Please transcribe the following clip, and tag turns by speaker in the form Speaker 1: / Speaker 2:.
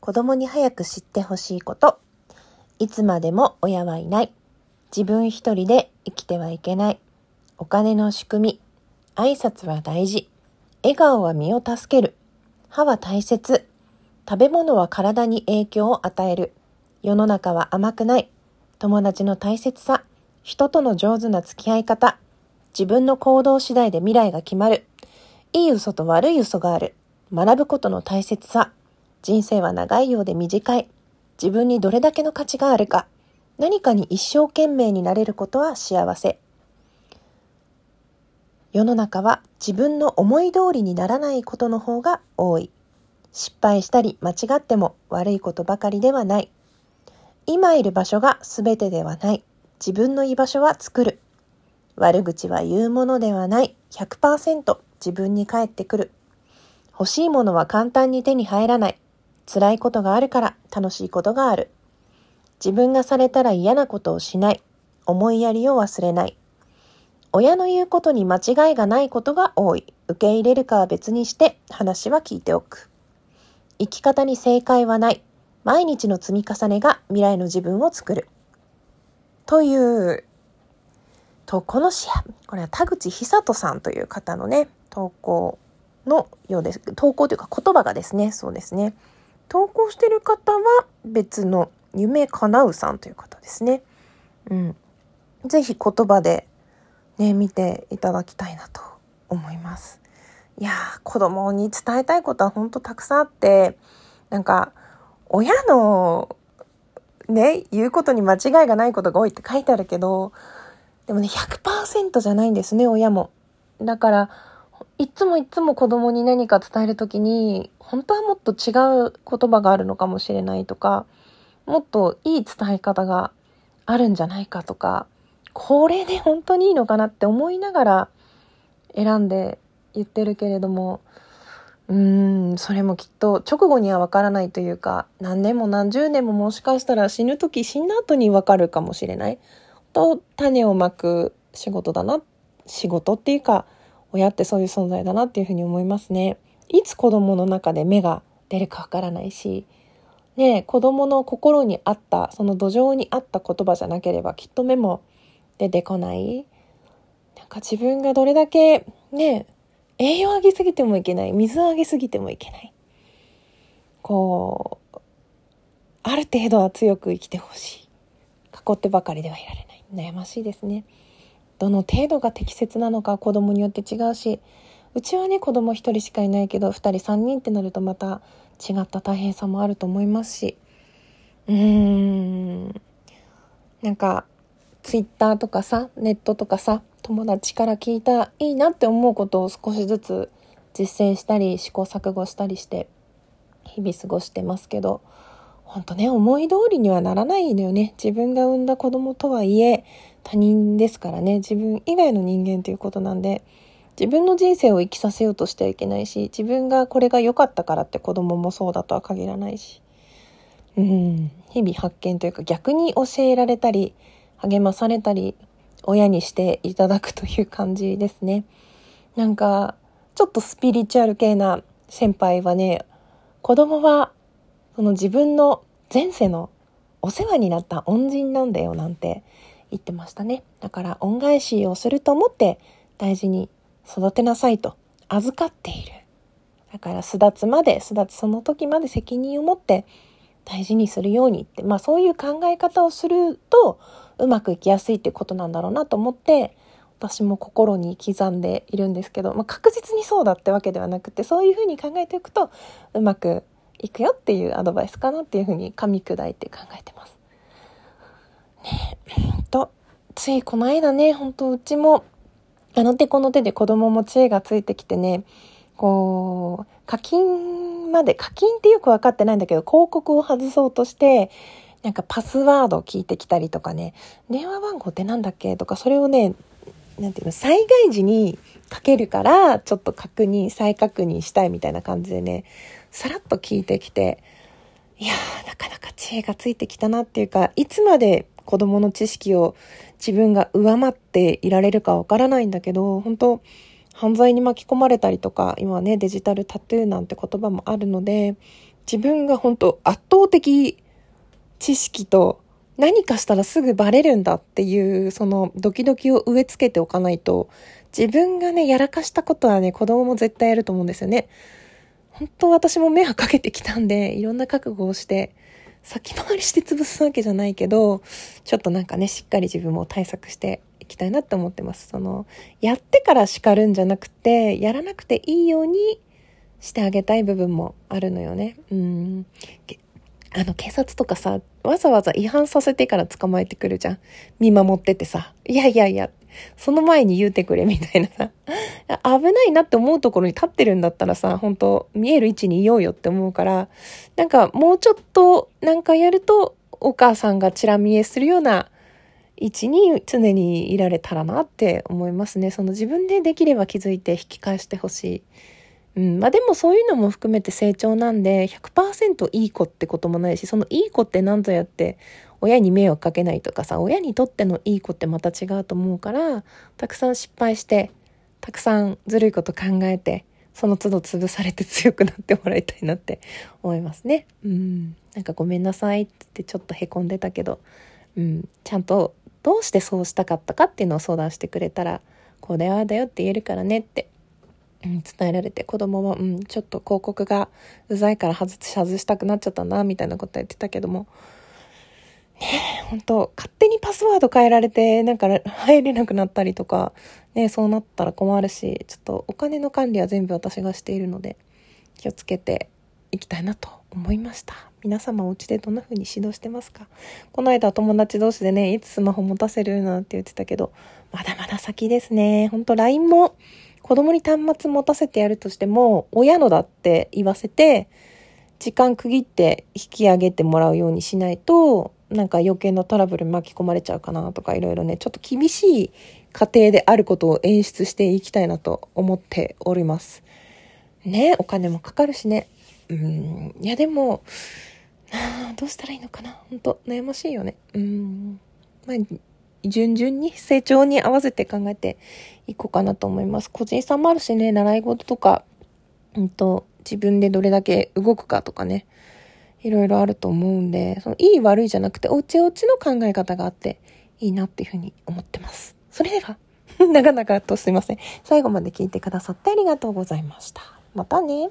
Speaker 1: 子供に早く知ってほしいこと。いつまでも親はいない。自分一人で生きてはいけない。お金の仕組み。挨拶は大事。笑顔は身を助ける。歯は大切。食べ物は体に影響を与える。世の中は甘くない。友達の大切さ。人との上手な付き合い方。自分の行動次第で未来が決まる。いい嘘と悪い嘘がある。学ぶことの大切さ。人生は長いようで短い。自分にどれだけの価値があるか。何かに一生懸命になれることは幸せ。世の中は自分の思い通りにならないことの方が多い。失敗したり間違っても悪いことばかりではない。今いる場所が全てではない。自分の居場所は作る。悪口は言うものではない。100%自分に返ってくる。欲しいものは簡単に手に入らない。辛いことがあるから楽しいことがある。自分がされたら嫌なことをしない。思いやりを忘れない。親の言うことに間違いがないことが多い。受け入れるかは別にして話は聞いておく。生き方に正解はない。毎日の積み重ねが未来の自分を作る。という投稿の詩これは田口久人さんという方のね、投稿のようです。投稿というか言葉がですね、そうですね。投稿してる方は別の夢かなうさんという方ですね。うん。ぜひ言葉でね、見ていただきたいなと思います。いやー、子供に伝えたいことは本当たくさんあって、なんか、親のね、言うことに間違いがないことが多いって書いてあるけど、でもね、100%じゃないんですね、親も。だから、いつもいつも子供に何か伝えるときに、本当はもっと違う言葉があるのかもしれないとか、もっといい伝え方があるんじゃないかとか、これで本当にいいのかなって思いながら選んで言ってるけれども、うーん、それもきっと直後にはわからないというか、何年も何十年ももしかしたら死ぬ時死んだ後にわかるかもしれない。と種をまく仕事だな仕事っていうか親ってそういう存在だなっていうふうに思いますね。いつ子供の中で芽が出るかわからないし、ね、子供の心にあった、その土壌にあった言葉じゃなければきっと芽も出てこない。なんか自分がどれだけね、栄養あげすぎてもいけない。水をあげすぎてもいけない。こう、ある程度は強く生きてほしい。囲ってばかりではいられない。悩ましいですね。どの程度が適切なのか子供によって違うし、うちはね、子供1人しかいないけど、2人3人ってなるとまた違った大変さもあると思いますし、うーん、なんか、ツイッターとかさ、ネットとかさ、友達から聞いたいいなって思うことを少しずつ実践したり試行錯誤したりして日々過ごしてますけど、本当ね、思い通りにはならないのよね。自分が産んだ子供とはいえ、他人ですからね、自分以外の人間ということなんで、自分の人生を生きさせようとしてはいけないし、自分がこれが良かったからって子供もそうだとは限らないし、うん、日々発見というか逆に教えられたり、励まされたり、親にしていただくという感じですね。なんか、ちょっとスピリチュアル系な先輩はね、子供はその自分の前世のお世話になった恩人なんだよなんて言ってましたね。だから恩返しをすると思って大事に育てなさいと預かっている。だから巣立つまで、巣立つその時まで責任を持って大事にするようにって、まあそういう考え方をするとうまくいきやすいってことなんだろうなと思って、私も心に刻んでいるんですけど、まあ、確実にそうだってわけではなくて、そういうふうに考えておくとうまくいくよっていうアドバイスかなっていうふうに噛み砕いて考えてます。ねえ、と、ついこの間ね、ほんとうちも、あの手この手で子供も知恵がついてきてね、こう、課金まで、課金ってよくわかってないんだけど、広告を外そうとして、なんかパスワードを聞いてきたりとかね、電話番号ってなんだっけとか、それをね、なんていうの、災害時にかけるから、ちょっと確認、再確認したいみたいな感じでね、さらっと聞いてきて、いやー、なかなか知恵がついてきたなっていうか、いつまで子供の知識を自分が上回っていられるかわからないんだけど、本当犯罪に巻き込まれたりとか、今ね、デジタルタトゥーなんて言葉もあるので、自分が本当圧倒的知識と何かしたらすぐバレるんだっていうそのドキドキを植え付けておかないと自分がねやらかしたことはね子供も絶対やると思うんですよね。本当私も迷惑かけてきたんでいろんな覚悟をして先回りして潰すわけじゃないけどちょっとなんかねしっかり自分も対策していきたいなって思ってます。そのやってから叱るんじゃなくてやらなくていいようにしてあげたい部分もあるのよね。うん。あの、警察とかさ、わざわざ違反させてから捕まえてくるじゃん。見守っててさ。いやいやいや、その前に言うてくれみたいなさ。危ないなって思うところに立ってるんだったらさ、本当見える位置にいようよって思うから、なんかもうちょっとなんかやると、お母さんがチラ見えするような位置に常にいられたらなって思いますね。その自分でできれば気づいて引き返してほしい。うん、まあでもそういうのも含めて成長なんで100%いい子ってこともないしそのいい子って何ぞやって親に迷惑かけないとかさ親にとってのいい子ってまた違うと思うからたくさん失敗してたくさんずるいこと考えてその都度潰されて強くなってもらいたいなって 思いますね。うん。なんかごめんなさいってちょっとへこんでたけど、うん。ちゃんとどうしてそうしたかったかっていうのを相談してくれたら、こうだよだよって言えるからねってうん、伝えられて子供も、うん、ちょっと広告がうざいから外外したくなっちゃったなみたいなこと言ってたけどもねえ本当勝手にパスワード変えられてなんか入れなくなったりとかねそうなったら困るしちょっとお金の管理は全部私がしているので気をつけていきたいなと思いました。皆様お家でどんな風に指導してますか？この間友達同士でねいつスマホ持たせるなんて言ってたけどまだまだ先ですね。ほんと LINE も子供に端末持たせてやるとしても、親のだって言わせて、時間区切って引き上げてもらうようにしないと、なんか余計なトラブル巻き込まれちゃうかなとかいろいろね、ちょっと厳しい家庭であることを演出していきたいなと思っております。ね、お金もかかるしね。うん、いやでも、どうしたらいいのかな本当悩ましいよね。うん。まあ、順々に成長に合わせて考えていこうかなと思います。個人差もあるしね、習い事とか、うんと、自分でどれだけ動くかとかね、いろいろあると思うんで、そのいい悪いじゃなくて、おうちおうちの考え方があっていいなっていうふうに思ってます。それでは、なかなかとすいません。最後まで聞いてくださってありがとうございました。またね。